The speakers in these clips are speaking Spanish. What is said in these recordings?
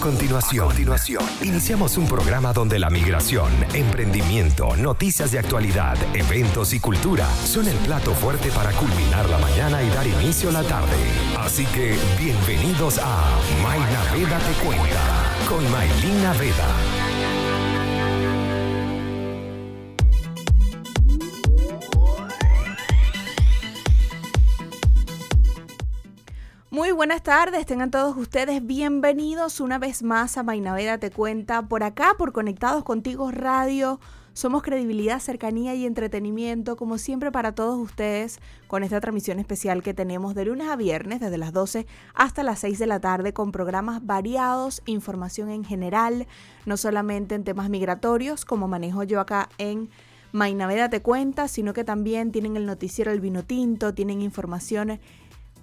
continuación, continuación, iniciamos un programa donde la migración, emprendimiento, noticias de actualidad, eventos y cultura son el plato fuerte para culminar la mañana y dar inicio a la tarde. Así que bienvenidos a Mayna Veda Te Cuenta con Maylina Veda. Buenas tardes, tengan todos ustedes bienvenidos una vez más a Mainaveda Te Cuenta por acá, por Conectados Contigo Radio. Somos credibilidad, cercanía y entretenimiento, como siempre para todos ustedes, con esta transmisión especial que tenemos de lunes a viernes, desde las 12 hasta las 6 de la tarde, con programas variados, información en general, no solamente en temas migratorios, como manejo yo acá en Mainaveda Te Cuenta, sino que también tienen el noticiero El Vino Tinto, tienen información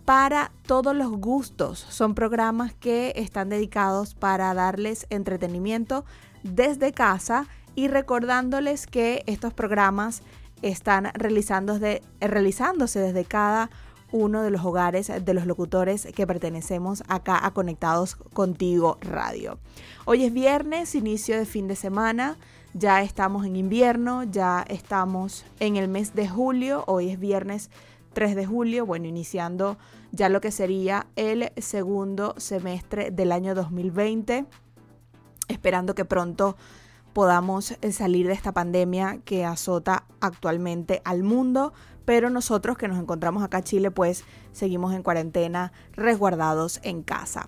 para todos los gustos. Son programas que están dedicados para darles entretenimiento desde casa y recordándoles que estos programas están realizándose, realizándose desde cada uno de los hogares de los locutores que pertenecemos acá a Conectados Contigo Radio. Hoy es viernes, inicio de fin de semana, ya estamos en invierno, ya estamos en el mes de julio, hoy es viernes 3 de julio, bueno, iniciando ya lo que sería el segundo semestre del año 2020, esperando que pronto podamos eh, salir de esta pandemia que azota actualmente al mundo, pero nosotros que nos encontramos acá en Chile, pues seguimos en cuarentena, resguardados en casa.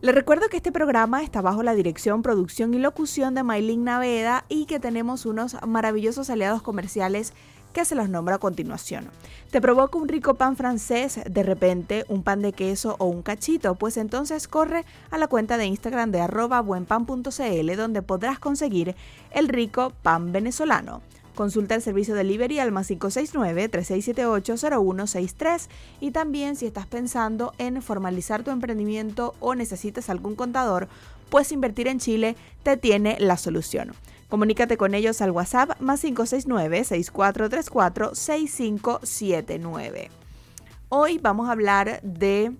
Les recuerdo que este programa está bajo la dirección, producción y locución de Maylin Naveda y que tenemos unos maravillosos aliados comerciales que se los nombra a continuación. ¿Te provoca un rico pan francés, de repente un pan de queso o un cachito? Pues entonces corre a la cuenta de Instagram de arroba buenpan.cl donde podrás conseguir el rico pan venezolano. Consulta el servicio de delivery al más 569-3678-0163 y también si estás pensando en formalizar tu emprendimiento o necesitas algún contador, pues invertir en Chile te tiene la solución. Comunícate con ellos al WhatsApp más 569-6434-6579. Hoy vamos a hablar de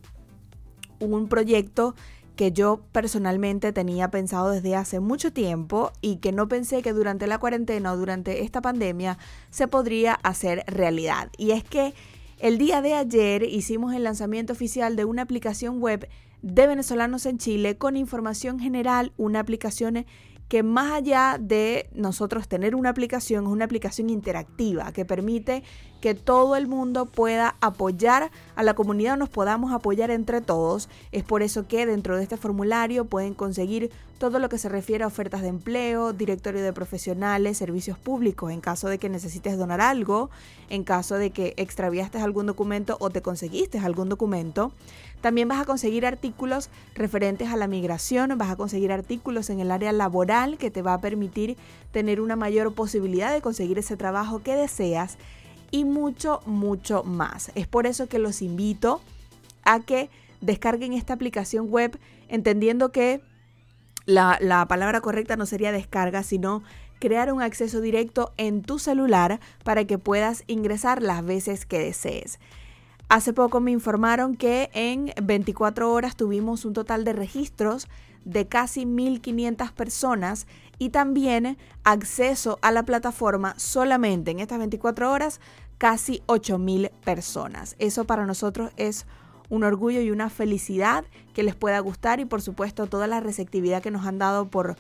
un proyecto que yo personalmente tenía pensado desde hace mucho tiempo y que no pensé que durante la cuarentena o durante esta pandemia se podría hacer realidad. Y es que el día de ayer hicimos el lanzamiento oficial de una aplicación web de venezolanos en Chile con información general, una aplicación que más allá de nosotros tener una aplicación, es una aplicación interactiva que permite que todo el mundo pueda apoyar a la comunidad, nos podamos apoyar entre todos. Es por eso que dentro de este formulario pueden conseguir todo lo que se refiere a ofertas de empleo, directorio de profesionales, servicios públicos, en caso de que necesites donar algo, en caso de que extraviaste algún documento o te conseguiste algún documento. También vas a conseguir artículos referentes a la migración, vas a conseguir artículos en el área laboral que te va a permitir tener una mayor posibilidad de conseguir ese trabajo que deseas y mucho, mucho más. Es por eso que los invito a que descarguen esta aplicación web entendiendo que la, la, palabra correcta no sería descarga, sino crear un acceso directo en tu celular para que puedas ingresar las veces que desees. Hace poco me informaron que en 24 horas tuvimos un total de registros de casi 1.500 personas y también acceso a la plataforma solamente en estas 24 horas casi 8.000 personas. Eso para nosotros es un orgullo y una felicidad que les pueda gustar y por supuesto toda la receptividad que nos han dado por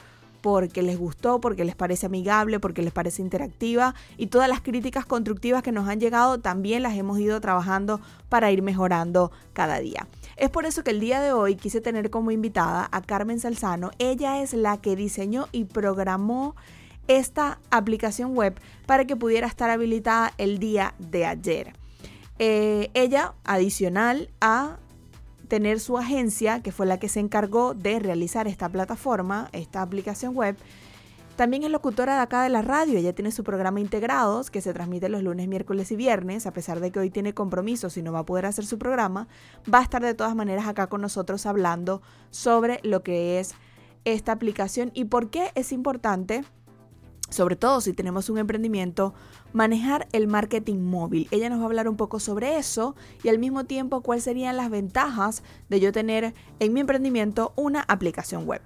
porque les gustó, porque les parece amigable, porque les parece interactiva y todas las críticas constructivas que nos han llegado también las hemos ido trabajando para ir mejorando cada día. Es por eso que el día de hoy quise tener como invitada a Carmen Salzano. Ella es la que diseñó y programó esta aplicación web para que pudiera estar habilitada el día de ayer. Eh, ella, adicional a tener su agencia, que fue la que se encargó de realizar esta plataforma, esta aplicación web. También es locutora de acá de la radio, ella tiene su programa Integrados, que se transmite los lunes, miércoles y viernes, a pesar de que hoy tiene compromisos y no va a poder hacer su programa, va a estar de todas maneras acá con nosotros hablando sobre lo que es esta aplicación y por qué es importante sobre todo si tenemos un emprendimiento, manejar el marketing móvil. Ella nos va a hablar un poco sobre eso y al mismo tiempo cuáles serían las ventajas de yo tener en mi emprendimiento una aplicación web.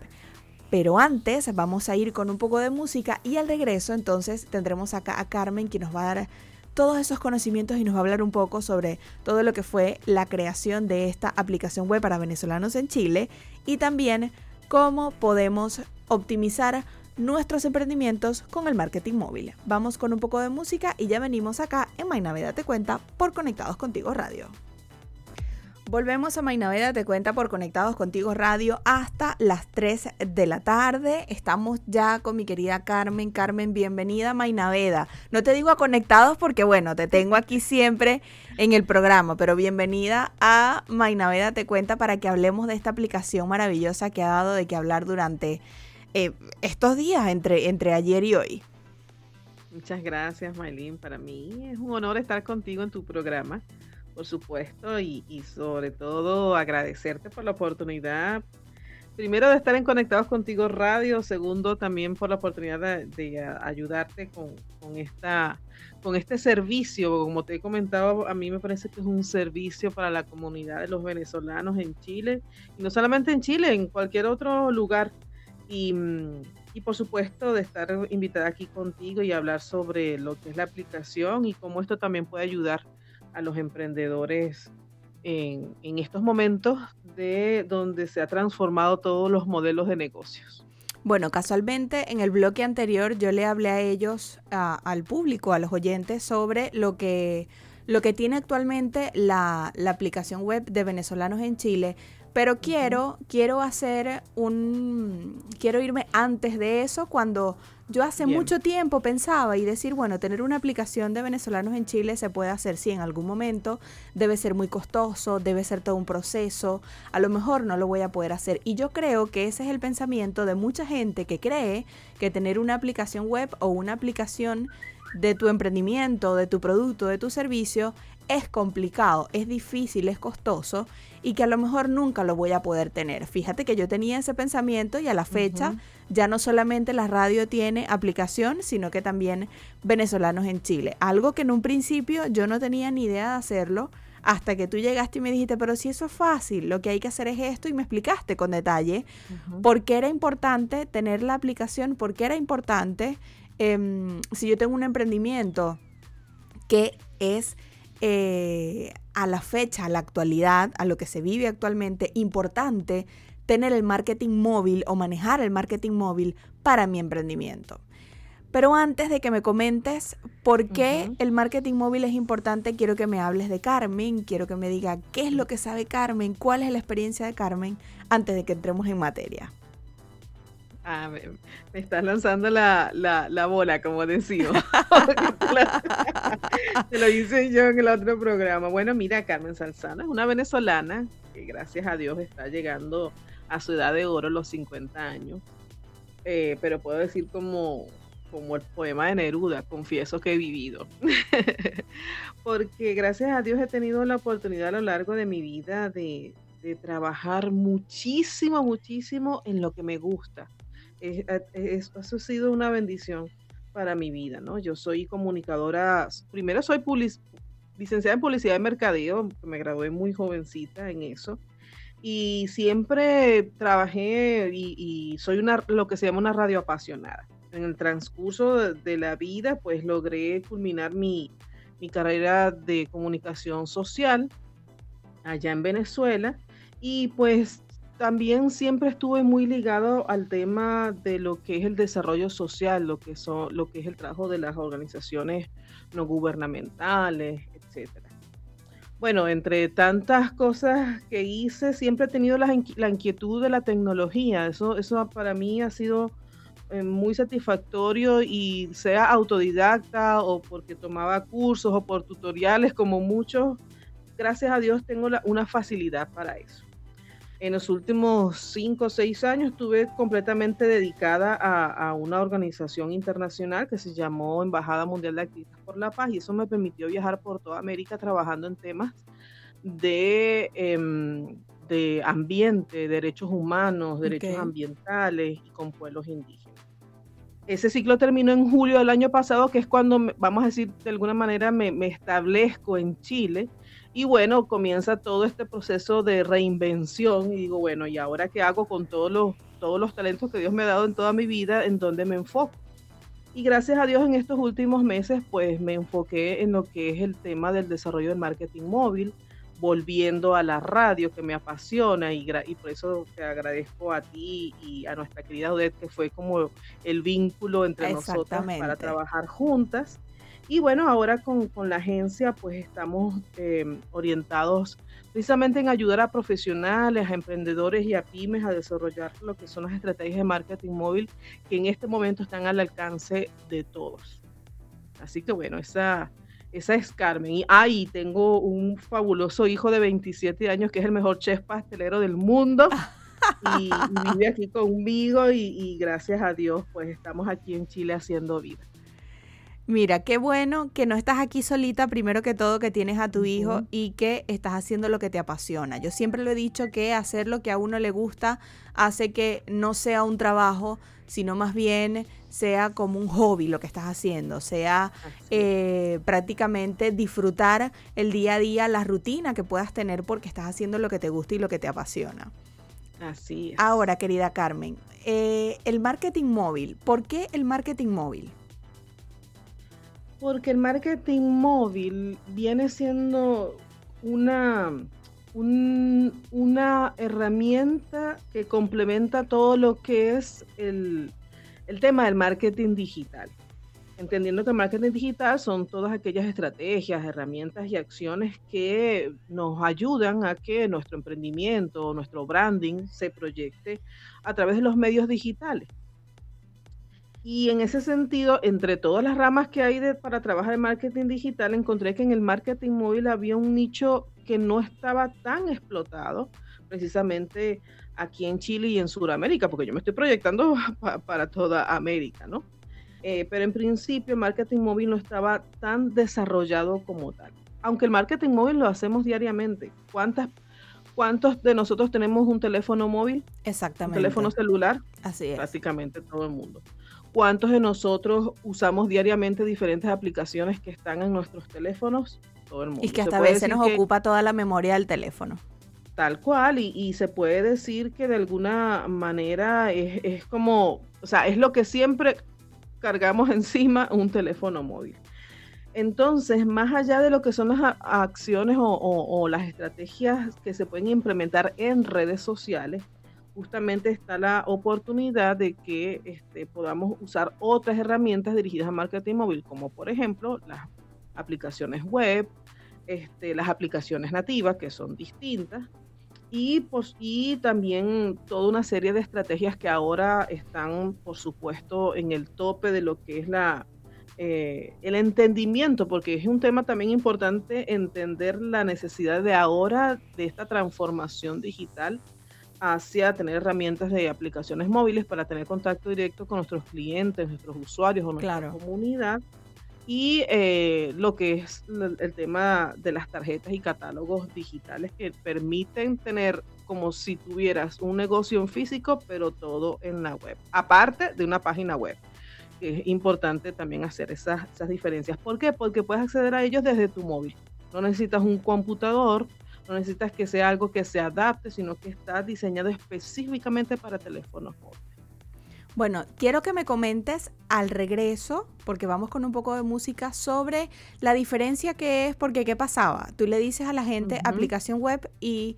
Pero antes vamos a ir con un poco de música y al regreso entonces tendremos acá a Carmen que nos va a dar todos esos conocimientos y nos va a hablar un poco sobre todo lo que fue la creación de esta aplicación web para venezolanos en Chile y también cómo podemos optimizar nuestros emprendimientos con el marketing móvil. Vamos con un poco de música y ya venimos acá en Mainaveda Te Cuenta por Conectados Contigo Radio. Volvemos a Mainaveda Te Cuenta por Conectados Contigo Radio hasta las 3 de la tarde. Estamos ya con mi querida Carmen. Carmen, bienvenida a Mainaveda. No te digo a Conectados porque, bueno, te tengo aquí siempre en el programa, pero bienvenida a Mainaveda Te Cuenta para que hablemos de esta aplicación maravillosa que ha dado de que hablar durante eh, estos días, entre, entre ayer y hoy. Muchas gracias, Maylin. Para mí es un honor estar contigo en tu programa por supuesto, y, sobre todo agradecerte por la oportunidad, primero de estar en Conectados Contigo Radio, segundo también por la oportunidad de, ayudarte con, esta, con este servicio. Como te he comentado, a mí me parece que es un servicio para la comunidad de los venezolanos en Chile, y no solamente en Chile, en cualquier otro lugar. Y, y por supuesto de estar invitada aquí contigo y hablar sobre lo que es la aplicación y cómo esto también puede ayudar a los emprendedores en, estos momentos de donde se ha transformado todos los modelos de negocios. Bueno, casualmente en el bloque anterior yo le hablé a ellos, al público, a los oyentes, sobre lo que, lo que tiene actualmente la, la aplicación web de venezolanos en Chile, pero quiero, quiero hacer un, quiero irme antes de eso cuando yo hace mucho tiempo pensaba y decir, bueno, tener una aplicación de venezolanos en Chile se puede hacer, sí, en algún momento, debe ser muy costoso, debe ser todo un proceso, a lo mejor no lo voy a poder hacer. Y yo creo que ese es el pensamiento de mucha gente que cree que tener una aplicación web o una aplicación de tu emprendimiento, de tu producto, de tu servicio, es complicado, es difícil, es costoso y que a lo mejor nunca lo voy a poder tener. Fíjate que yo tenía ese pensamiento y a la fecha ya no solamente la radio tiene aplicación, sino que también venezolanos en Chile. Algo que en un principio yo no tenía ni idea de hacerlo hasta que tú llegaste y me dijiste, pero si eso es fácil, lo que hay que hacer es esto y me explicaste con detalle por qué era importante tener la aplicación, por qué era importante em, si yo tengo un emprendimiento que es eh, a la fecha, a la actualidad, a lo que se vive actualmente, importante tener el marketing móvil o manejar el marketing móvil para mi emprendimiento. Pero antes de que me comentes por qué el marketing móvil es importante, quiero que me hables de Carmen, quiero que me diga qué es lo que sabe Carmen, cuál es la experiencia de Carmen, antes de que entremos en materia. Ah, me, estás lanzando la, bola, como decimos. Te lo hice yo en el otro programa. Bueno, mira, Carmen Salzana es una venezolana que gracias a Dios está llegando a su edad de oro, los 50 años. Eh, pero puedo decir como, como el poema de Neruda, confieso que he vivido. Porque gracias a Dios he tenido la oportunidad a lo largo de mi vida de, de trabajar muchísimo, muchísimo en lo que me gusta eso ha sido una bendición para mi vida, ¿no? Yo soy comunicadora, primero soy licenciada en publicidad y mercadeo, me gradué muy jovencita en eso, y siempre trabajé y, soy una, lo que se llama una radio apasionada. En el transcurso de, la vida, pues logré culminar mi, mi carrera de comunicación social allá en Venezuela y pues también siempre estuve muy ligado al tema de lo que es el desarrollo social, lo que, son, lo que es el trabajo de las organizaciones no gubernamentales, etcétera. Bueno, entre tantas cosas que hice, siempre he tenido la, inquietud de la tecnología. Eso, eso para mí ha sido eh, muy satisfactorio y sea autodidacta o porque tomaba cursos o por tutoriales como muchos, gracias a Dios tengo una facilidad para eso en los últimos cinco o seis años estuve completamente dedicada a, una organización internacional que se llamó Embajada Mundial de Activistas por la Paz y eso me permitió viajar por toda América trabajando en temas de, em, de ambiente, derechos humanos, derechos ambientales y con pueblos indígenas. ese ciclo terminó en julio del año pasado, que es cuando, vamos a decir, de alguna manera me, establezco en Chile. Y bueno, comienza todo este proceso de reinvención y digo, bueno, ¿y ahora qué hago con todos los, todos los talentos que Dios me ha dado en toda mi vida? ¿En dónde me enfoco? Y gracias a Dios en estos últimos meses, pues me enfoqué en lo que es el tema del desarrollo del marketing móvil, volviendo a la radio que me apasiona y, y, por eso te agradezco a ti y a nuestra querida Odette que fue como el vínculo entre nosotras para trabajar juntas. Y bueno, ahora con, con la agencia pues estamos eh, orientados precisamente en ayudar a profesionales, a emprendedores y a pymes a desarrollar lo que son las estrategias de marketing móvil que en este momento están al alcance de todos. Así que bueno, esa, esa es Carmen. Y ahí tengo un fabuloso hijo de 27 años que es el mejor chef pastelero del mundo. y, vive aquí conmigo y, y gracias a Dios pues estamos aquí en Chile haciendo vida. Mira, qué bueno que no estás aquí solita, primero que todo, que tienes a tu hijo y que estás haciendo lo que te apasiona. Yo siempre lo he dicho que hacer lo que a uno le gusta hace que no sea un trabajo, sino más bien sea como un hobby lo que estás haciendo, sea eh, prácticamente disfrutar el día a día, la rutina que puedas tener porque estás haciendo lo que te gusta y lo que te apasiona. Así es. Ahora, querida Carmen, eh, el marketing móvil, ¿por qué el marketing móvil? Porque el marketing móvil viene siendo una, una herramienta que complementa todo lo que es el, el tema del marketing digital. Entendiendo que el marketing digital son todas aquellas estrategias, herramientas y acciones que nos ayudan a que nuestro emprendimiento, nuestro branding se proyecte a través de los medios digitales. Y en ese sentido, entre todas las ramas que hay para trabajar en marketing digital, encontré que en el marketing móvil había un nicho que no estaba tan explotado, precisamente aquí en Chile y en Sudamérica, porque yo me estoy proyectando para toda América, ¿no? Eh, pero en principio el marketing móvil no estaba tan desarrollado como tal. Aunque el marketing móvil lo hacemos diariamente. ¿Cuántas, ¿Cuántos de nosotros tenemos un teléfono móvil? Exactamente. Un teléfono celular. Así es. Básicamente todo el mundo. ¿Cuántos de nosotros usamos diariamente diferentes aplicaciones que están en nuestros teléfonos? Todo el mundo. Y que hasta a veces nos ocupa toda la memoria del teléfono. Tal cual, y, se puede decir que de alguna manera es, es, como, o sea, es lo que siempre cargamos encima un teléfono móvil. Entonces, más allá de lo que son las acciones o, o las estrategias que se pueden implementar en redes sociales, justamente está la oportunidad de que este, podamos usar otras herramientas dirigidas a marketing móvil, como por ejemplo las aplicaciones web, este, las aplicaciones nativas, que son distintas, y, también toda una serie de estrategias que ahora están, por supuesto, en el tope de lo que es eh, el entendimiento, porque es un tema también importante entender la necesidad de ahora de esta transformación digital hacia tener herramientas de aplicaciones móviles para tener contacto directo con nuestros clientes, nuestros usuarios o nuestra comunidad. Y eh, lo que es el tema de las tarjetas y catálogos digitales que permiten tener como si tuvieras un negocio en físico, pero todo en la web, aparte de una página web. Es importante también hacer esas, esas diferencias. ¿Por qué? Porque puedes acceder a ellos desde tu móvil. No necesitas un computador, no necesitas que sea algo que se adapte, sino que está diseñado específicamente para teléfonos móviles. Bueno, quiero que me comentes al regreso, porque vamos con un poco de música, sobre la diferencia que es, porque ¿qué pasaba? Tú le dices a la gente aplicación web y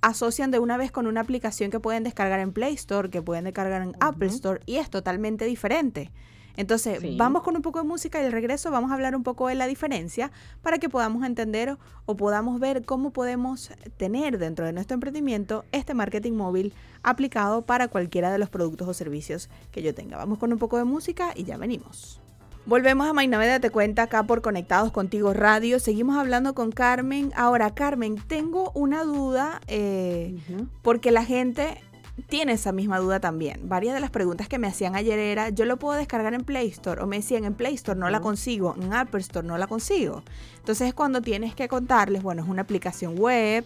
asocian de una vez con una aplicación que pueden descargar en Play Store, que pueden descargar en Apple Store, y es totalmente diferente. Entonces, vamos con un poco de música y al regreso vamos a hablar un poco de la diferencia para que podamos entender o podamos ver cómo podemos tener dentro de nuestro emprendimiento este marketing móvil aplicado para cualquiera de los productos o servicios que yo tenga. Vamos con un poco de música y ya venimos. Volvemos a Mainaveda Te Cuenta acá por Conectados Contigo Radio. Seguimos hablando con Carmen. Ahora, Carmen, tengo una duda eh, porque la gente tiene esa misma duda también. Varias de las preguntas que me hacían ayer era, yo lo puedo descargar en Play Store o me decían en Play Store no la consigo, en Apple Store no la consigo. Entonces es cuando tienes que contarles, bueno, es una aplicación web,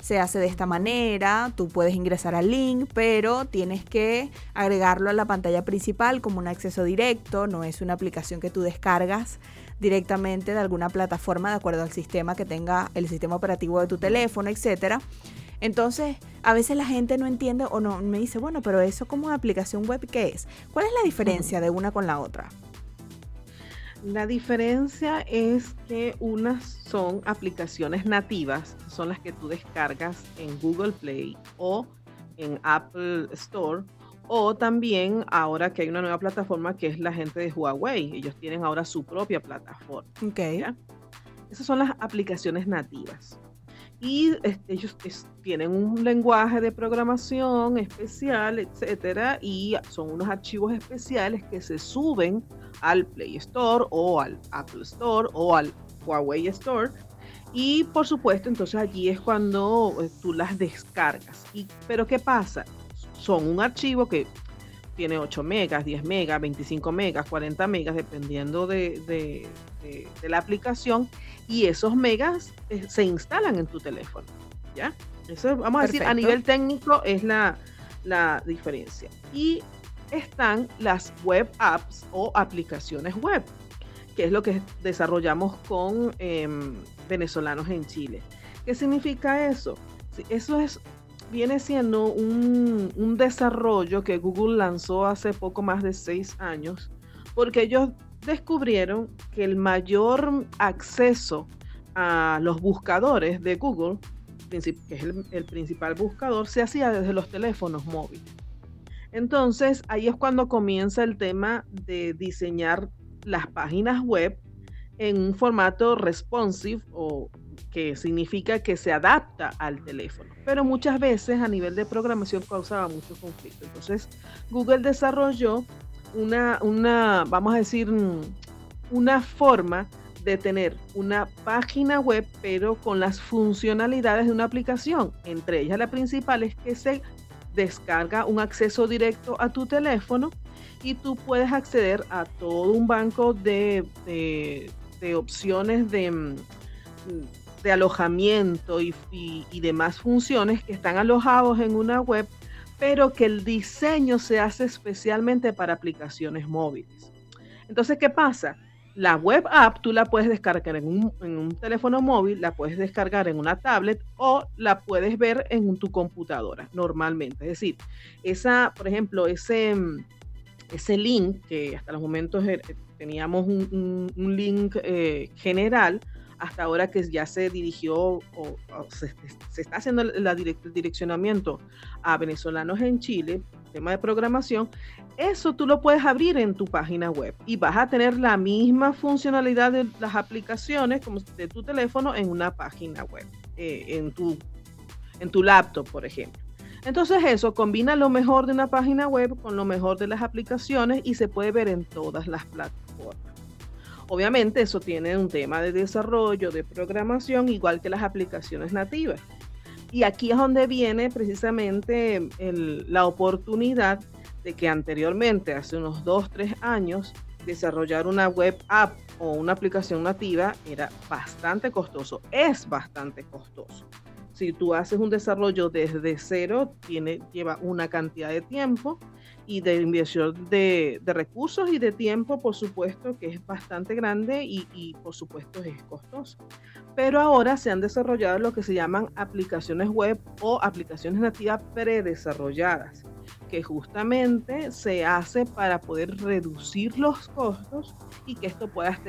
se hace de esta manera, tú puedes ingresar al link, pero tienes que agregarlo a la pantalla principal como un acceso directo, no es una aplicación que tú descargas directamente de alguna plataforma de acuerdo al sistema que tenga el sistema operativo de tu teléfono, etcétera. Entonces, a veces la gente no entiende o no me dice, bueno, pero eso como una aplicación web, ¿qué es? ¿Cuál es la diferencia de una con la otra? La diferencia es que unas son aplicaciones nativas, son las que tú descargas en Google Play o en Apple Store, o también ahora que hay una nueva plataforma que es la gente de Huawei, ellos tienen ahora su propia plataforma. Ok. Esas son las aplicaciones nativas y ellos tienen un lenguaje de programación especial, etcétera, y son unos archivos especiales que se suben al Play Store o al Apple Store o al Huawei Store. Y por supuesto, entonces allí es cuando eh, tú las descargas. Pero ¿qué pasa? Son un archivo que tiene 8 megas, 10 megas, 25 megas, 40 megas, dependiendo de, la aplicación, y esos megas eh, se instalan en tu teléfono. ¿Ya? Eso, vamos a decir, a nivel técnico es la, diferencia. Y están las web apps o aplicaciones web, que es lo que desarrollamos con em, venezolanos en Chile. ¿Qué significa eso? Eso es viene siendo un, desarrollo que Google lanzó hace poco más de seis años, porque ellos descubrieron que el mayor acceso a los buscadores de Google, que es el, principal buscador, se hacía desde los teléfonos móviles. Entonces, ahí es cuando comienza el tema de diseñar las páginas web en un formato responsive o que significa que se adapta al teléfono. Pero muchas veces a nivel de programación causaba mucho conflicto. Entonces, Google desarrolló una, una, vamos a decir, una forma de tener una página web, pero con las funcionalidades de una aplicación. Entre ellas, la principal es que se descarga un acceso directo a tu teléfono y tú puedes acceder a todo un banco de, de opciones de de alojamiento y, demás funciones que están alojados en una web, pero que el diseño se hace especialmente para aplicaciones móviles. Entonces, ¿qué pasa? La web app tú la puedes descargar en un, en un, teléfono móvil, la puedes descargar en una tablet o la puedes ver en tu computadora normalmente. Es decir, esa, por ejemplo, ese, ese link que hasta los momentos eh, teníamos un, link eh, general, hasta ahora que ya se dirigió o, se, está haciendo el direccionamiento a venezolanos en Chile, tema de programación, eso tú lo puedes abrir en tu página web y vas a tener la misma funcionalidad de las aplicaciones como de tu teléfono en una página web, eh, en, tu, en tu laptop, por ejemplo. Entonces eso combina lo mejor de una página web con lo mejor de las aplicaciones y se puede ver en todas las plataformas. Obviamente eso tiene un tema de desarrollo, de programación, igual que las aplicaciones nativas. Y aquí es donde viene precisamente la oportunidad de que anteriormente, hace unos 2, 3 años, desarrollar una web app o una aplicación nativa era bastante costoso, es bastante costoso. Si tú haces un desarrollo desde cero, tiene, lleva una cantidad de tiempo y de inversión de, recursos y de tiempo, por supuesto, que es bastante grande y, por supuesto es costoso. Pero ahora se han desarrollado lo que se llaman aplicaciones web o aplicaciones nativas predesarrolladas, que justamente se hace para poder reducir los costos y que esto pueda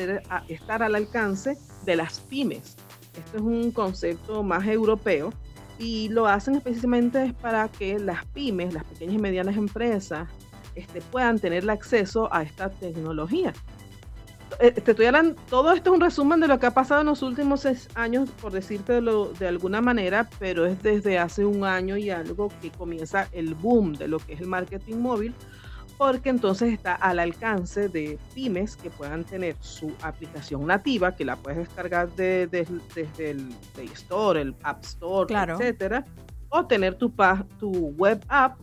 estar al alcance de las pymes. Esto es un concepto más europeo y lo hacen específicamente para que las pymes, las pequeñas y medianas empresas, este, puedan tener el acceso a esta tecnología. Eh, te estoy hablando, todo esto es un resumen de lo que ha pasado en los últimos seis años, por decirte de alguna manera, pero es desde hace un año y algo que comienza el boom de lo que es el marketing móvil, porque entonces está al alcance de pymes que puedan tener su aplicación nativa, que la puedes descargar desde el Play Store, el App Store, etcétera, o tener tu, tu web app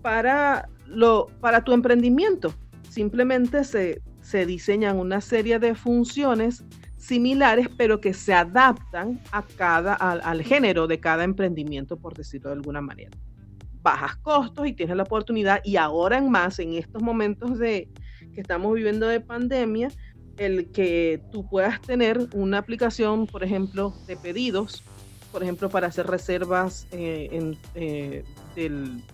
para, lo, para tu emprendimiento. Simplemente se, se diseñan una serie de funciones similares, pero que se adaptan a cada, al, género de cada emprendimiento, por decirlo de alguna manera. Bajas costos y tienes la oportunidad, y ahora en más, en estos momentos de, que estamos viviendo de pandemia, el que tú puedas tener una aplicación, por ejemplo, de pedidos, por ejemplo, para hacer reservas eh, en eh,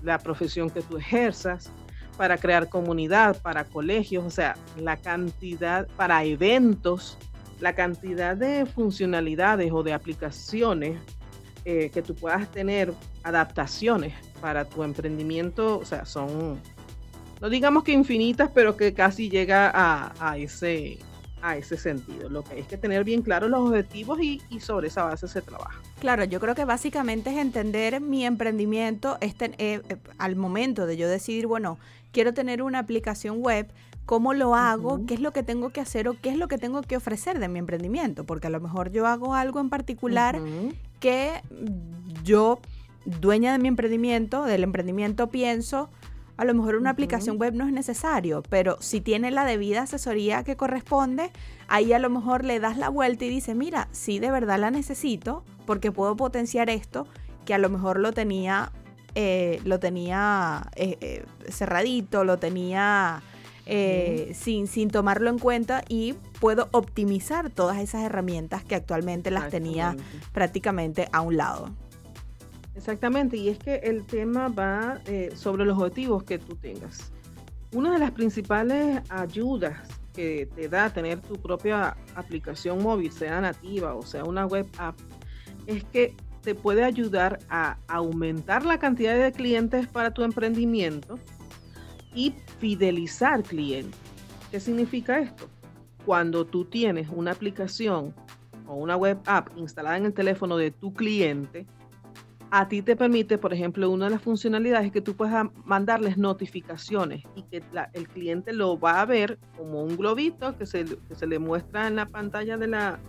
la profesión que tú ejerzas, para crear comunidad, para colegios, o sea, la cantidad, para eventos, la cantidad de funcionalidades o de aplicaciones eh, que tú puedas tener, adaptaciones para tu emprendimiento, o sea, son, no digamos que infinitas, pero que casi llega a, ese, a ese sentido. Lo que hay es que tener bien claros los objetivos y, sobre esa base se trabaja. Claro, yo creo que básicamente es entender mi emprendimiento este, eh, eh, al momento de yo decidir, bueno, quiero tener una aplicación web, cómo lo hago, qué es lo que tengo que hacer o qué es lo que tengo que ofrecer de mi emprendimiento, porque a lo mejor yo hago algo en particular que yo, dueña de mi emprendimiento, del emprendimiento, pienso, a lo mejor una aplicación web no es necesario, pero si tiene la debida asesoría que corresponde, ahí a lo mejor le das la vuelta y dices, mira, sí de verdad la necesito porque puedo potenciar esto que a lo mejor lo tenía, eh, lo tenía eh, eh, cerradito, lo tenía eh, sin, sin tomarlo en cuenta y puedo optimizar todas esas herramientas que actualmente las tenía prácticamente a un lado. Exactamente, y es que el tema va eh, sobre los objetivos que tú tengas. Una de las principales ayudas que te da tener tu propia aplicación móvil, sea nativa o sea una web app, es que te puede ayudar a aumentar la cantidad de clientes para tu emprendimiento y fidelizar clientes. ¿Qué significa esto? Cuando tú tienes una aplicación o una web app instalada en el teléfono de tu cliente, a ti te permite, por ejemplo, una de las funcionalidades que tú puedes mandarles notificaciones y que el cliente lo va a ver como un globito que se, le muestra en la pantalla de la,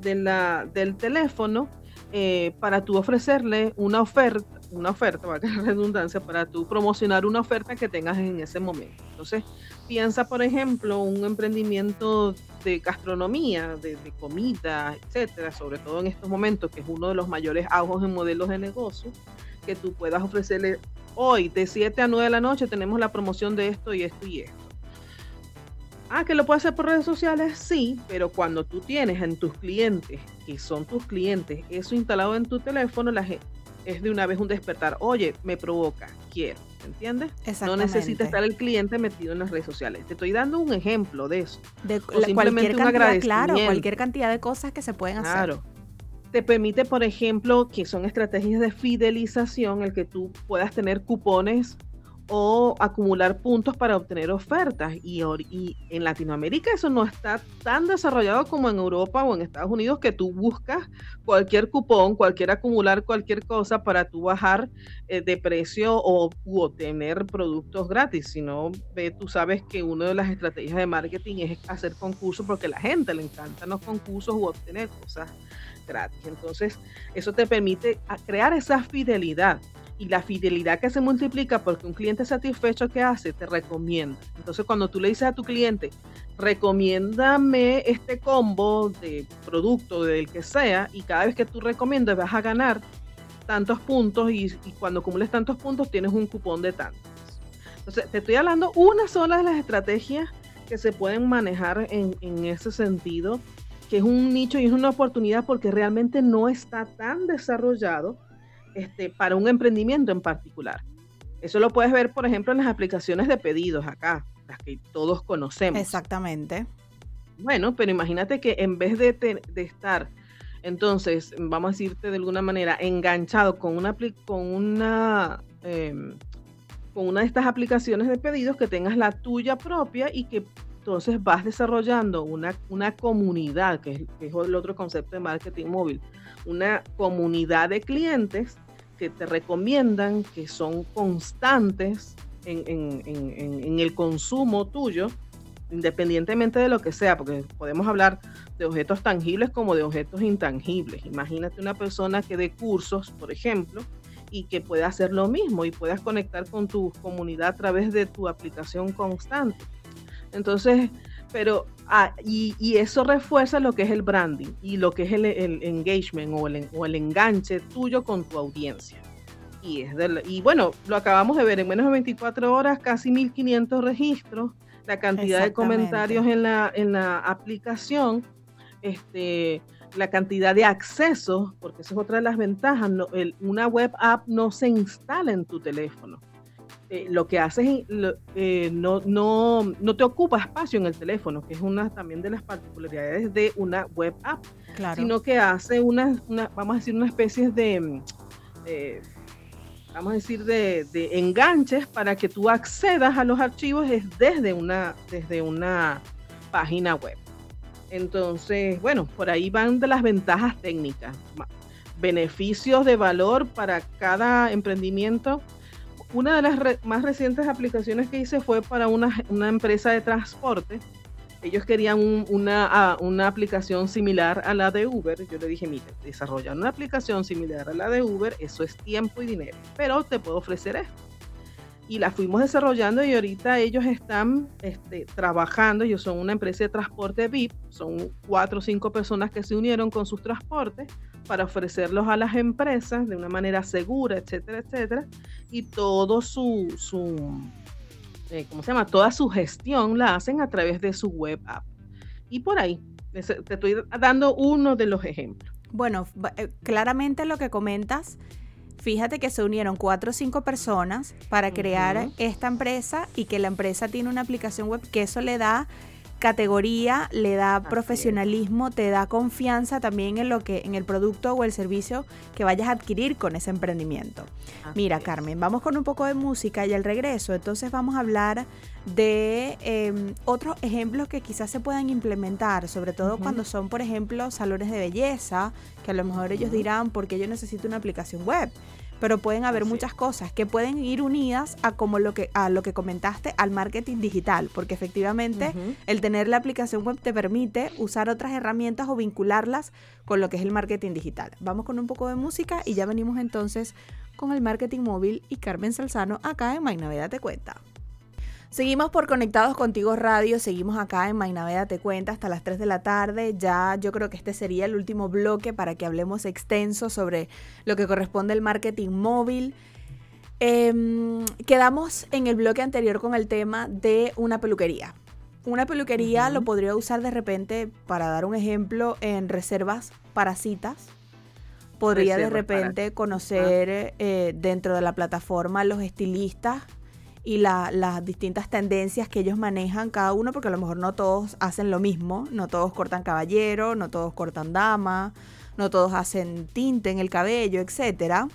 de la, del teléfono eh, para tú ofrecerle una oferta una oferta, va a tener redundancia, para tú promocionar una oferta que tengas en ese momento. Entonces, piensa, por ejemplo, un emprendimiento de gastronomía, de, comida, etcétera, sobre todo en estos momentos, que es uno de los mayores aujos en modelos de negocio, que tú puedas ofrecerle hoy de 7 a 9 de la noche tenemos la promoción de esto y esto y esto. Ah, que lo puedes hacer por redes sociales, sí, pero cuando tú tienes en tus clientes, que son tus clientes, eso instalado en tu teléfono, la, es de una vez un despertar. Oye, me provoca, quiero, ¿entiendes? No necesita estar el cliente metido en las redes sociales. Te estoy dando un ejemplo de eso. De cualquier cantidad, claro, cualquier cantidad de cosas que se pueden hacer. Claro. Te permite, por ejemplo, que son estrategias de fidelización, el que tú puedas tener cupones o acumular puntos para obtener ofertas. Y, en Latinoamérica eso no está tan desarrollado como en Europa o en Estados Unidos que tú buscas cualquier cupón, cualquier acumular cualquier cosa para tú bajar eh, de precio o obtener productos gratis. Sino tú sabes que una de las estrategias de marketing es hacer concursos porque a la gente le encantan los concursos u obtener cosas gratis. Entonces eso te permite crear esa fidelidad y la fidelidad que se multiplica porque un cliente satisfecho que hace te recomienda. Entonces cuando tú le dices a tu cliente, recomiéndame este combo de producto del que sea y cada vez que tú recomiendas vas a ganar tantos puntos y, cuando acumules tantos puntos tienes un cupón de tantos. Entonces te estoy hablando una sola de las estrategias que se pueden manejar en, en ese sentido, que es un nicho y es una oportunidad porque realmente no está tan desarrollado este, para un emprendimiento en particular. Eso lo puedes ver, por ejemplo, en las aplicaciones de pedidos acá, las que todos conocemos. Exactamente. Bueno, pero imagínate que en vez de, de estar, entonces, vamos a decirte de alguna manera, enganchado con una, con una, em, con una de estas aplicaciones de pedidos, que tengas la tuya propia y que entonces vas desarrollando una, una comunidad, que es, que es el otro concepto de marketing móvil, una comunidad de clientes que te recomiendan, que son constantes en, el consumo tuyo, independientemente de lo que sea, porque podemos hablar de objetos tangibles como de objetos intangibles. Imagínate una persona que dé cursos, por ejemplo, y que pueda hacer lo mismo y puedas conectar con tu comunidad a través de tu aplicación constante. Entonces, Pero, ah, y, eso refuerza lo que es el branding y lo que es el, engagement o el, o el, enganche tuyo con tu audiencia. Y, es y bueno, lo acabamos de ver en menos de 24 horas, casi 1500 registros, la cantidad de comentarios en la, en la aplicación, este, la cantidad de accesos, porque esa es otra de las ventajas, una web app no se instala en tu teléfono. Eh, lo que haces eh, no, no, no, te ocupa espacio en el teléfono, que es una también de las particularidades de una web app, sino que hace una, vamos a decir, una especie de, vamos a decir, de, de, enganches para que tú accedas a los archivos desde una, desde una página web. Entonces, bueno, por ahí van de las ventajas técnicas, beneficios de valor para cada emprendimiento una de las más recientes aplicaciones que hice fue para una, empresa de transporte. Ellos querían una, una, aplicación similar a la de Uber. Yo le dije, mire, desarrollar una aplicación similar a la de Uber, eso es tiempo y dinero, pero te puedo ofrecer esto. Y la fuimos desarrollando y ahorita ellos están este, trabajando, ellos son una empresa de transporte VIP, son cuatro o cinco personas que se unieron con sus transportes para ofrecerlos a las empresas de una manera segura, etcétera, etcétera, y todo su, su eh, ¿cómo se llama? Toda su gestión la hacen a través de su web app. Y por ahí, te estoy dando uno de los ejemplos. Bueno, eh, claramente lo que comentas, fíjate que se unieron cuatro o cinco personas para crear esta empresa y que la empresa tiene una aplicación web que eso le da categoría, le da profesionalismo, te da confianza también en lo que, en el producto o el servicio que vayas a adquirir con ese emprendimiento. Mira, Carmen, vamos con un poco de música y al regreso, entonces vamos a hablar de em, otros ejemplos que quizás se puedan implementar, sobre todo cuando son, por ejemplo, salones de belleza, que a lo mejor ellos dirán, porque yo necesito una aplicación web pero pueden haber muchas cosas que pueden ir unidas a como lo que a lo que comentaste al marketing digital, porque efectivamente el tener la aplicación web te permite usar otras herramientas o vincularlas con lo que es el marketing digital. Vamos con un poco de música y ya venimos entonces con el marketing móvil y Carmen Salzano acá en Maynaveda te cuenta. Seguimos por Conectados Contigo Radio, seguimos acá en Mainaveda Te Cuenta hasta las 3 de la tarde. Ya yo creo que este sería el último bloque para que hablemos extenso sobre lo que corresponde al marketing móvil. Em, quedamos en el bloque anterior con el tema de una peluquería. Una peluquería lo podría usar de repente, para dar un ejemplo, en reservas para citas. Podría de repente conocer eh, dentro de la plataforma los estilistas y las distintas tendencias que ellos manejan cada uno, porque a lo mejor no todos hacen lo mismo, no todos cortan caballero, no todos cortan dama, no todos hacen tinte en el cabello, etc.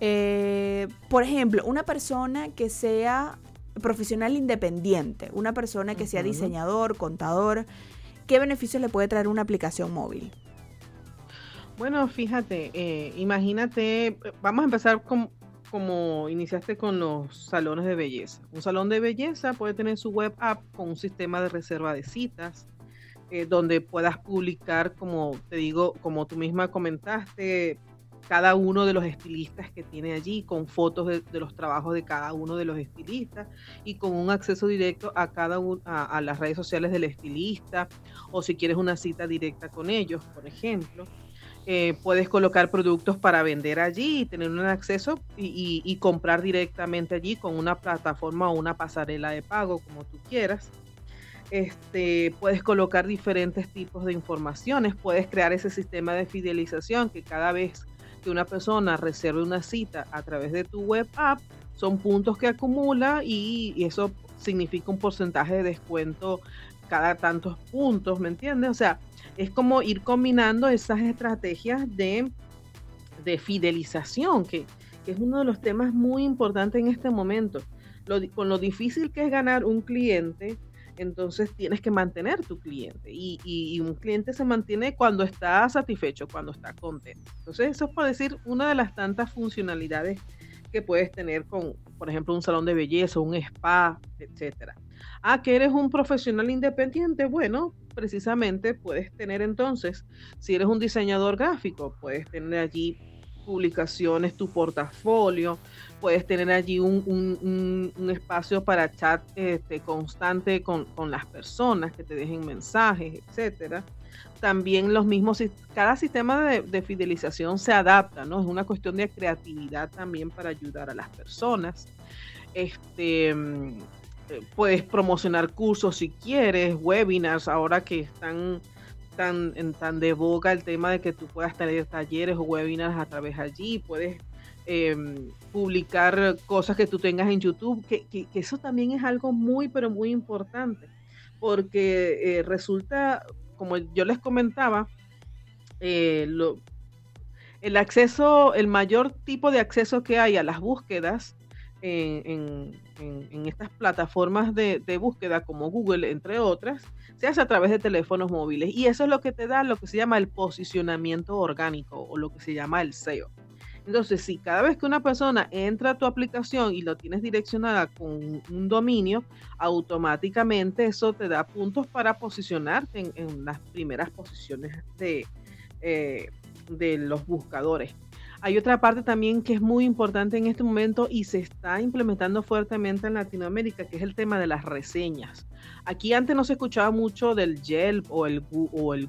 Eh, por ejemplo, una persona que sea profesional independiente, una persona que sea diseñador, contador, ¿qué beneficios le puede traer una aplicación móvil? Bueno, fíjate, eh, imagínate, vamos a empezar con, como iniciaste con los salones de belleza. Un salón de belleza puede tener su web app con un sistema de reserva de citas, eh, donde puedas publicar, como te digo, como tú misma comentaste, cada uno de los estilistas que tiene allí, con fotos de, los trabajos de cada uno de los estilistas y con un acceso directo a cada a las redes sociales del estilista o si quieres una cita directa con ellos, por ejemplo. Eh, puedes colocar productos para vender allí y tener un acceso y, comprar directamente allí con una plataforma o una pasarela de pago, como tú quieras. Este, puedes colocar diferentes tipos de informaciones, puedes crear ese sistema de fidelización que cada vez que una persona reserve una cita a través de tu web app, son puntos que acumula y, y eso significa un porcentaje de descuento cada tantos puntos, ¿me entiendes? O sea, es como ir combinando esas estrategias de, fidelización, que, es uno de los temas muy importantes en este momento. con lo difícil que es ganar un cliente, entonces tienes que mantener tu cliente. Y, un cliente se mantiene cuando está satisfecho, cuando está contento. Entonces, eso es por decir una de las tantas funcionalidades que puedes tener con, por ejemplo, un salón de belleza, un spa, etcétera. Ah, que eres un profesional independiente. Bueno, precisamente puedes tener entonces, si eres un diseñador gráfico, puedes tener allí publicaciones, tu portafolio, puedes tener allí un, espacio para chat este, constante con, las personas que te dejen mensajes, etcétera. También los mismos, cada sistema de, fidelización se adapta, ¿no? Es una cuestión de creatividad también para ayudar a las personas. Este, mm, puedes promocionar cursos si quieres, webinars, ahora que están tan, en, tan de boca el tema de que tú puedas tener talleres o webinars a través allí, puedes Em, publicar cosas que tú tengas en YouTube, que, eso también es algo muy, pero muy importante, porque eh, resulta, como yo les comentaba, eh, el acceso, el mayor tipo de acceso que hay a las búsquedas en, estas plataformas de, búsqueda como Google, entre otras, se hace a través de teléfonos móviles. Y eso es lo que te da lo que se llama el posicionamiento orgánico o lo que se llama el SEO. Entonces, si cada vez que una persona entra a tu aplicación y lo tienes direccionada con un dominio, automáticamente eso te da puntos para posicionarte en, las primeras posiciones de, eh, de los buscadores. Hay otra parte también que es muy importante en este momento y se está implementando fuertemente en Latinoamérica, que es el tema de las reseñas. Aquí antes no se escuchaba mucho del Yelp o el,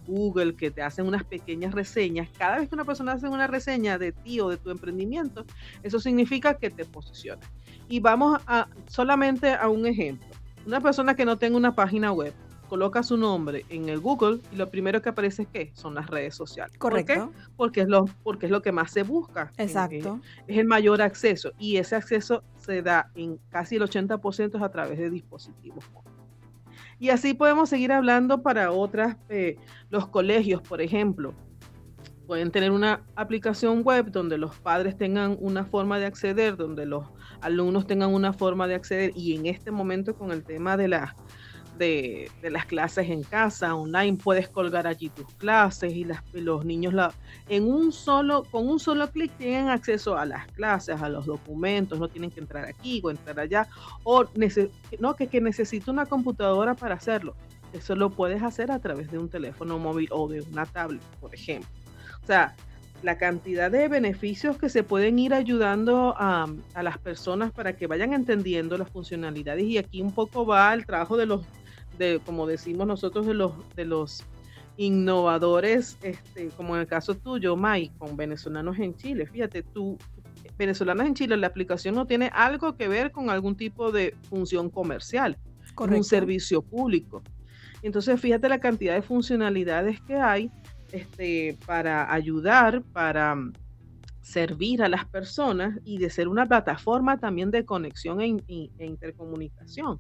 Google que te hacen unas pequeñas reseñas. Cada vez que una persona hace una reseña de ti o de tu emprendimiento, eso significa que te posiciona. Y vamos a solamente a un ejemplo. Una persona que no tenga una página web, coloca su nombre en el Google y lo primero que aparece es qué? Son las redes sociales. Correcto. Porque es lo, porque es lo que más se busca. Exacto. es el mayor acceso y ese acceso se da en casi el 80% a través de dispositivos Y así podemos seguir hablando para otras, eh, los colegios, por ejemplo. Pueden tener una aplicación web donde los padres tengan una forma de acceder, donde los alumnos tengan una forma de acceder y en este momento con el tema de la de, las clases en casa, online, puedes colgar allí tus clases y los niños la, en un solo, con un solo clic tienen acceso a las clases, a los documentos, no tienen que entrar aquí o entrar allá, o no, que, que necesito una computadora para hacerlo. Eso lo puedes hacer a través de un teléfono móvil o de una tablet, por ejemplo. O sea, la cantidad de beneficios que se pueden ir ayudando a, a, las personas para que vayan entendiendo las funcionalidades. Y aquí un poco va el trabajo de los de, como decimos nosotros, de los, de los innovadores, este, como en el caso tuyo, Mike, con venezolanos en Chile. Fíjate, tú, venezolanos en Chile, la aplicación no tiene algo que ver con algún tipo de función comercial, con un servicio público. Entonces, fíjate la cantidad de funcionalidades que hay este, para ayudar, para mm, servir a las personas y de ser una plataforma también de conexión e, e intercomunicación.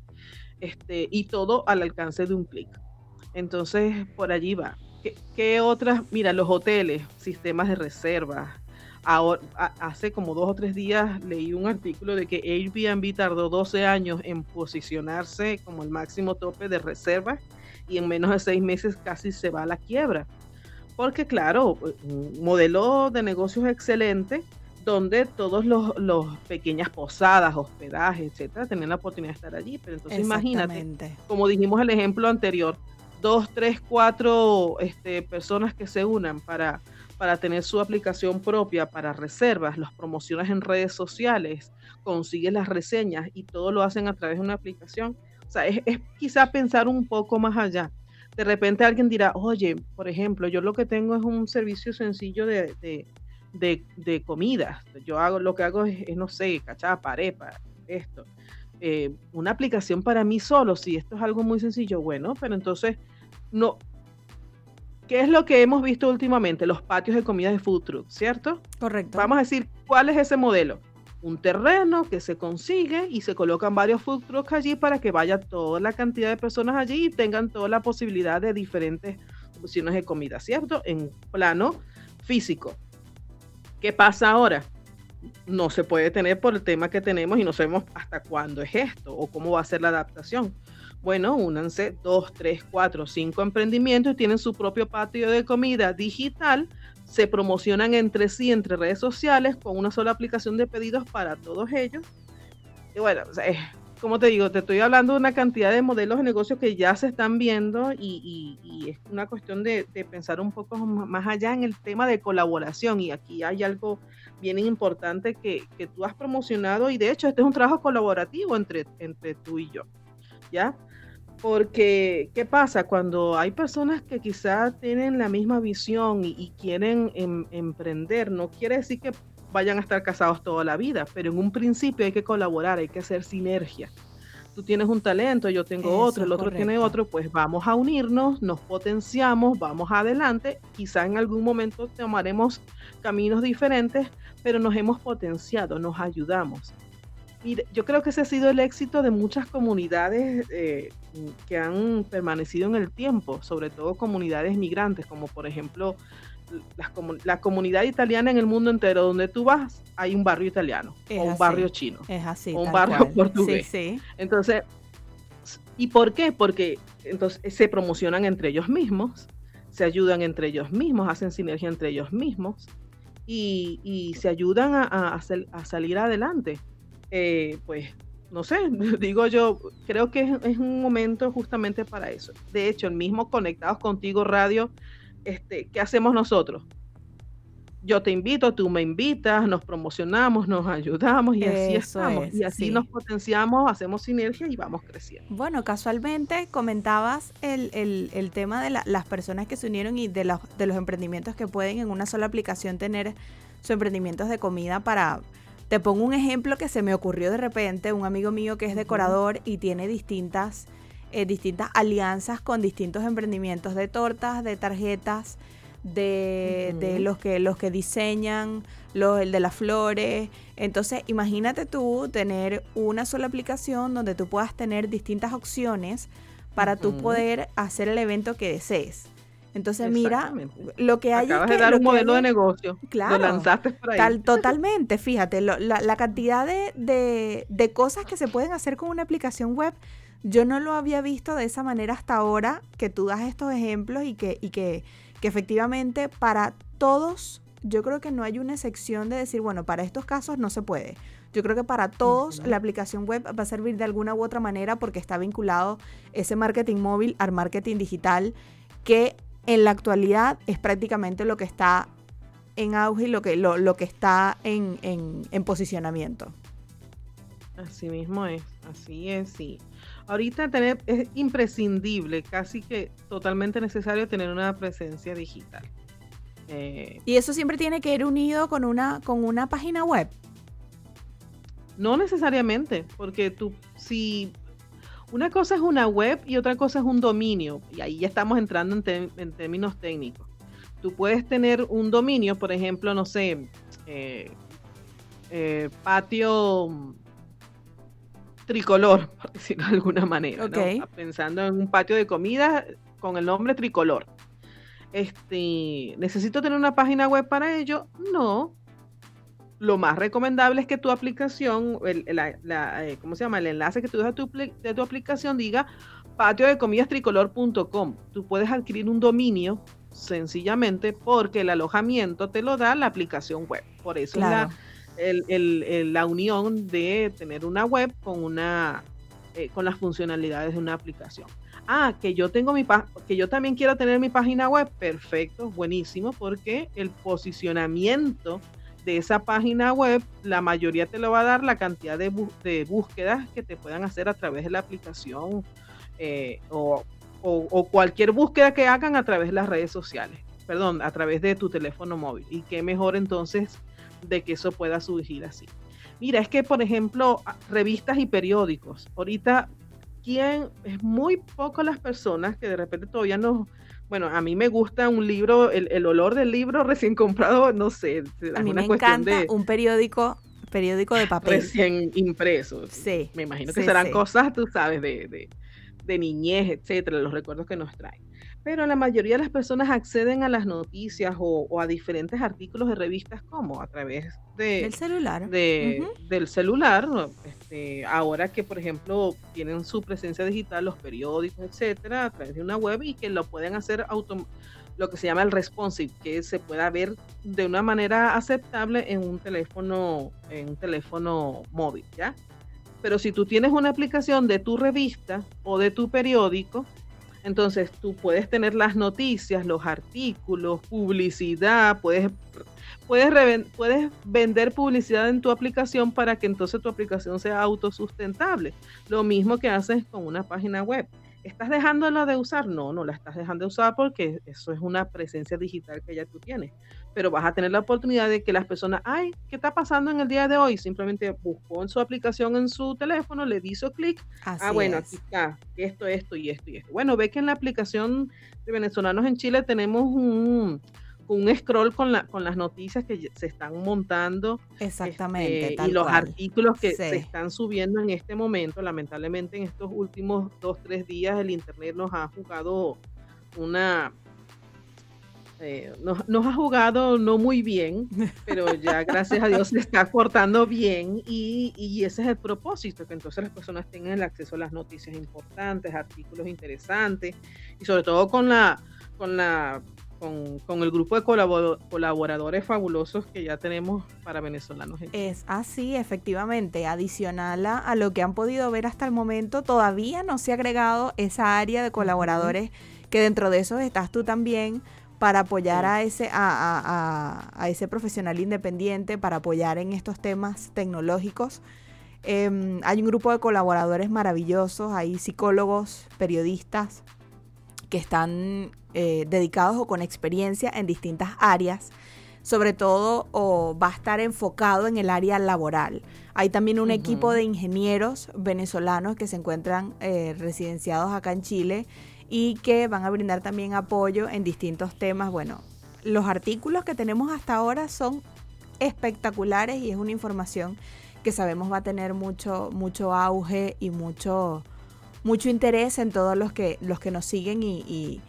Este, y todo al alcance de un clic. Entonces, por allí va. ¿Qué, otras? Mira, los hoteles, sistemas de reserva. Ahora, hace como dos o tres días leí un artículo de que Airbnb tardó 12 años en posicionarse como el máximo tope de reservas y en menos de seis meses casi se va a la quiebra. Porque claro, un modelo de negocios excelente, donde todos los, los, pequeñas posadas, hospedajes, etcétera, tenían la oportunidad de estar allí. Pero entonces imagínate, como dijimos el ejemplo anterior, dos, tres, cuatro este, personas que se unan para, para tener su aplicación propia para reservas, los promociones en redes sociales, consiguen las reseñas y todo lo hacen a través de una aplicación. O sea, es, es quizá pensar un poco más allá. De repente alguien dirá, oye, por ejemplo, yo lo que tengo es un servicio sencillo de, de de, de comida. Yo hago lo que hago es, no sé, cachapa, arepa, esto. Eh, una aplicación para mí solo, si esto es algo muy sencillo, bueno, pero entonces, no. ¿Qué es lo que hemos visto últimamente? Los patios de comida de food truck, ¿cierto? Correcto. Vamos a decir, ¿cuál es ese modelo? Un terreno que se consigue y se colocan varios food trucks allí para que vaya toda la cantidad de personas allí y tengan toda la posibilidad de diferentes opciones de comida, ¿cierto? En plano físico. ¿Qué pasa ahora? No se puede tener por el tema que tenemos y no sabemos hasta cuándo es esto o cómo va a ser la adaptación. Bueno, únanse dos, tres, cuatro, cinco emprendimientos y tienen su propio patio de comida digital. Se promocionan entre sí, entre redes sociales, con una sola aplicación de pedidos para todos ellos. Y bueno, como te digo, te estoy hablando de una cantidad de modelos de negocios que ya se están viendo y, es una cuestión de, pensar un poco más allá en el tema de colaboración. Y aquí hay algo bien importante que, tú has promocionado y de hecho este es un trabajo colaborativo entre, entre tú y yo. ¿Ya? Porque, ¿qué pasa? Cuando hay personas que quizás tienen la misma visión y, quieren em, emprender, no quiere decir que vayan a estar casados toda la vida, pero en un principio hay que colaborar, hay que hacer sinergia. Tú tienes un talento, yo tengo otro, el otro tiene otro, pues vamos a unirnos, nos potenciamos, vamos adelante, quizá en algún momento tomaremos caminos diferentes, pero nos hemos potenciado, nos ayudamos. Mire, yo creo que ese ha sido el éxito de muchas comunidades eh, que han permanecido en el tiempo, sobre todo comunidades migrantes, como por ejemplo la, comunidad italiana en el mundo entero, donde tú vas, hay un barrio italiano, o un barrio chino, es así, o un barrio portugués. Entonces, ¿y por qué? Porque entonces se promocionan entre ellos mismos, se ayudan entre ellos mismos, hacen sinergia entre ellos mismos y, se ayudan a, salir adelante. Eh, pues no sé, digo yo, creo que es, es, un momento justamente para eso. De hecho, el mismo Conectados Contigo Radio este, ¿qué hacemos nosotros? Yo te invito, tú me invitas, nos promocionamos, nos ayudamos y así estamos. y así nos potenciamos, hacemos sinergia y vamos creciendo. Bueno, casualmente comentabas el, tema de las personas que se unieron y de los, de los emprendimientos que pueden en una sola aplicación tener sus emprendimientos de comida para, te pongo un ejemplo que se me ocurrió de repente, un amigo mío que es decorador y tiene distintas eh, distintas alianzas con distintos emprendimientos de tortas, de tarjetas, de, los, que, los que diseñan, los, el de las flores. Entonces, imagínate tú tener una sola aplicación donde tú puedas tener distintas opciones para tú poder hacer el evento que desees. Entonces, mira, lo que hay Acabas es de dar un modelo de negocio. Claro. Lo lanzaste por ahí. Tal, totalmente, fíjate, la, la, cantidad de, de, de, cosas que se pueden hacer con una aplicación web yo no lo había visto de esa manera hasta ahora, que tú das estos ejemplos y que, y que, efectivamente para todos, yo creo que no hay una excepción de decir, bueno, para estos casos no se puede. Yo creo que para todos la aplicación web va a servir de alguna u otra manera porque está vinculado ese marketing móvil al marketing digital que en la actualidad es prácticamente lo que está en auge y lo que, lo, lo que está en, en, en posicionamiento. Así mismo es, así es, sí ahorita tener, es imprescindible, casi que totalmente necesario tener una presencia digital. Eh, ¿Y eso siempre tiene que ir unido con una, con una página web? No necesariamente, porque tú, si una cosa es una web y otra cosa es un dominio, y ahí ya estamos entrando en, términos técnicos. Tú puedes tener un dominio, por ejemplo, no sé, eh, eh, patio tricolor, por decirlo de alguna manera. Pensando en un patio de comida con el nombre tricolor. Este, ¿Necesito tener una página web para ello? No. Lo más recomendable es que tu aplicación, el, eh, ¿cómo se llama? El enlace que tú dejas de tu aplicación diga patio de comidas tricolor.com. Tú puedes adquirir un dominio sencillamente porque el alojamiento te lo da la aplicación web. Por eso es la el, la unión de tener una web con una eh, con las funcionalidades de una aplicación. Ah, que yo tengo mi que yo también quiero tener mi página web, perfecto, buenísimo, porque el posicionamiento de esa página web, la mayoría te lo va a dar la cantidad de, de búsquedas que te puedan hacer a través de la aplicación eh, o, o, cualquier búsqueda que hagan a través de las redes sociales, perdón, a través de tu teléfono móvil. Y qué mejor entonces de que eso pueda surgir así. Mira, es que, por ejemplo, revistas y periódicos. Ahorita, ¿quién? Es muy poco las personas que de repente todavía no... Bueno, a mí me gusta un libro, el, olor del libro recién comprado, no sé. A mí me encanta un periódico periódico de papel. Recién impreso. Sí. Me imagino que serán cosas, tú sabes, de, de, de, niñez, etcétera, los recuerdos que nos traen pero la mayoría de las personas acceden a las noticias o, a diferentes artículos de revistas como a través de, del celular. Del celular, este, ahora que por ejemplo tienen su presencia digital, los periódicos, etcétera, a través de una web y que lo pueden hacer auto, lo que se llama el responsive, que se pueda ver de una manera aceptable en un teléfono, en un teléfono móvil, ¿ya? Pero si tú tienes una aplicación de tu revista o de tu periódico, entonces tú puedes tener las noticias, los artículos, publicidad, puedes, puedes, puedes vender publicidad en tu aplicación para que entonces tu aplicación sea autosustentable. Lo mismo que haces con una página web. ¿Estás dejándola de usar? No, no la estás dejando de usar porque eso es una presencia digital que ya tú tienes. Pero vas a tener la oportunidad de que las personas, ay, ¿qué está pasando en el día de hoy? Simplemente buscó en su aplicación en su teléfono, le hizo clic. Ah, bueno, aquí está, esto, esto y esto y esto. Bueno, ve que en la aplicación de venezolanos en Chile tenemos un, un scroll con, la, con las noticias que se están montando. Exactamente. Este, y los artículos que se están subiendo en este momento. Lamentablemente en estos últimos dos, tres días el Internet nos ha jugado una... Eh, nos, ha jugado no muy bien, pero ya gracias a Dios se está cortando bien y, y ese es el propósito, que entonces las personas tengan el acceso a las noticias importantes, artículos interesantes y sobre todo con la, con la con, el grupo de colaboradores fabulosos que ya tenemos para venezolanos. Es así, efectivamente. Adicional a, lo que han podido ver hasta el momento, todavía no se ha agregado esa área de colaboradores que dentro de eso estás tú también para apoyar a ese a, a, ese profesional independiente, para apoyar en estos temas tecnológicos. Em, hay un grupo de colaboradores maravillosos, hay psicólogos, periodistas, que están eh, dedicados o con experiencia en distintas áreas. Sobre todo o va a estar enfocado en el área laboral. Hay también un equipo de ingenieros venezolanos que se encuentran eh, residenciados acá en Chile y que van a brindar también apoyo en distintos temas. Bueno, los artículos que tenemos hasta ahora son espectaculares y es una información que sabemos va a tener mucho, mucho auge y mucho, mucho interés en todos los que, los que nos siguen y, y,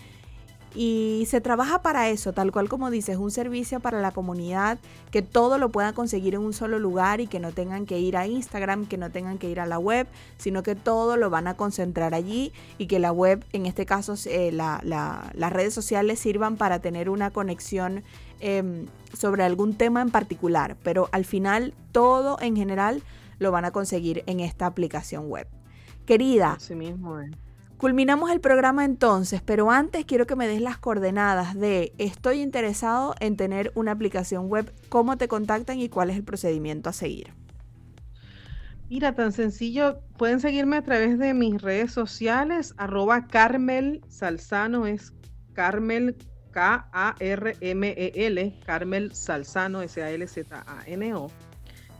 se trabaja para eso, tal cual como dices, un servicio para la comunidad, que todo lo puedan conseguir en un solo lugar y que no tengan que ir a Instagram, que no tengan que ir a la web, sino que todo lo van a concentrar allí y que la web, en este caso eh, las redes sociales sirvan para tener una conexión em, sobre algún tema en particular, pero al final todo en general lo van a conseguir en esta aplicación web. Querida, culminamos el programa entonces, pero antes quiero que me des las coordenadas de estoy interesado en tener una aplicación web, cómo te contactan y cuál es el procedimiento a seguir. Mira, tan sencillo, pueden seguirme a través de mis redes sociales, arroba Carmel Salzano, es Carmel K-A-R-M-E-L, Carmel Salzano, S-A-L-Z-A-N-O.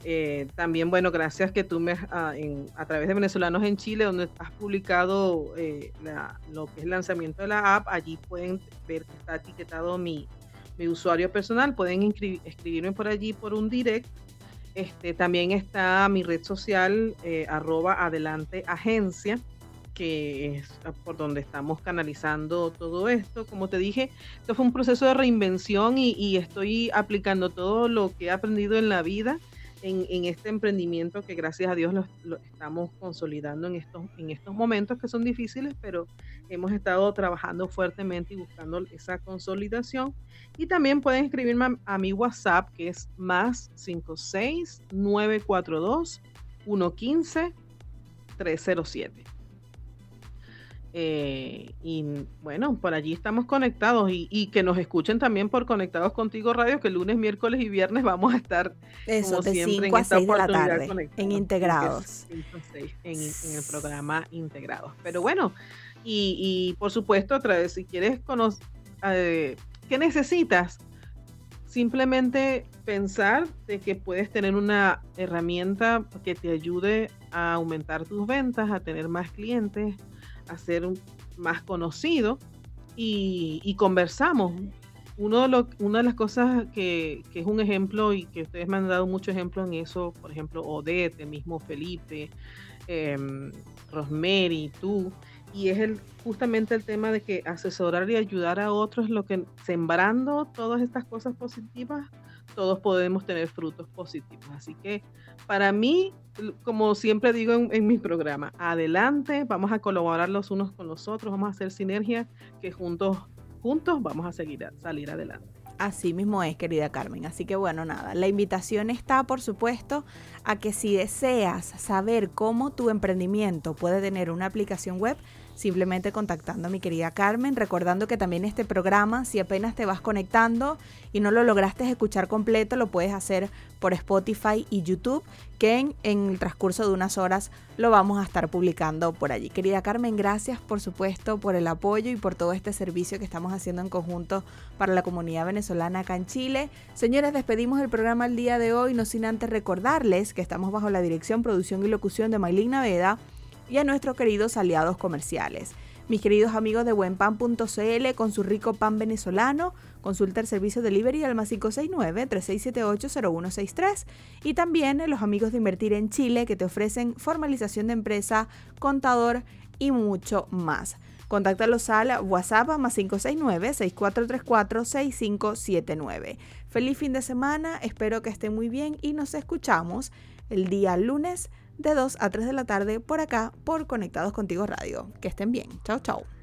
Eh, también, bueno, gracias que tú me, ah, a través de Venezolanos en Chile, donde has publicado eh, lo que es el lanzamiento de la app, allí pueden ver que está etiquetado mi, usuario personal, pueden escribirme por allí por un direct. Este, también está mi red social, eh, arroba adelante agencia, que es por donde estamos canalizando todo esto. Como te dije, esto fue un proceso de reinvención y estoy aplicando todo lo que he aprendido en la vida en, este emprendimiento que gracias a Dios lo, estamos consolidando en estos, en estos momentos que son difíciles, pero hemos estado trabajando fuertemente y buscando esa consolidación. Y también pueden escribirme a, a mi WhatsApp que es más 56 942 115 307. Eh, y bueno, por allí estamos conectados y, que nos escuchen también por Conectados Contigo Radio, que lunes, miércoles y viernes vamos a estar Eso, como de siempre en esta de la tarde, en Integrados. En, el programa Integrados. Pero bueno, y, por supuesto, otra vez, si quieres conocer, eh, ¿qué necesitas? Simplemente pensar de que puedes tener una herramienta que te ayude a aumentar tus ventas, a tener más clientes, a ser más conocido y, conversamos. Una de las cosas que, es un ejemplo y que ustedes me han dado mucho ejemplo en eso, por ejemplo, Odette, el mismo Felipe, eh, Rosemary, tú, y es el, justamente el tema de que asesorar y ayudar a otros, lo que sembrando todas estas cosas positivas, todos podemos tener frutos positivos. Así que para mí, como siempre digo en, mi programa, adelante, vamos a colaborar los unos con los otros, vamos a hacer sinergia, que juntos, juntos vamos a seguir salir adelante. Así mismo es, querida Carmen. Así que bueno, nada, la invitación está, por supuesto, a que si deseas saber cómo tu emprendimiento puede tener una aplicación web, simplemente contactando a mi querida Carmen, recordando que también este programa, si apenas te vas conectando y no lo lograste escuchar completo, lo puedes hacer por Spotify y YouTube, que en, el transcurso de unas horas lo vamos a estar publicando por allí. Querida Carmen, gracias por supuesto por el apoyo y por todo este servicio que estamos haciendo en conjunto para la comunidad venezolana acá en Chile. Señores, despedimos el programa el día de hoy, no sin antes recordarles que estamos bajo la dirección, producción y locución de Maylin Naveda y a nuestros queridos aliados comerciales. Mis queridos amigos de buenpan.cl con su rico pan venezolano, consulta el servicio delivery al más 569-3678-0163 y también los amigos de Invertir en Chile que te ofrecen formalización de empresa, contador y mucho más. Contáctalos al WhatsApp más 569-6434-6579. Feliz fin de semana, espero que esté muy bien y nos escuchamos el día lunes de 2 a 3 de la tarde por acá por Conectados Contigo Radio. Que estén bien. Chao, chao.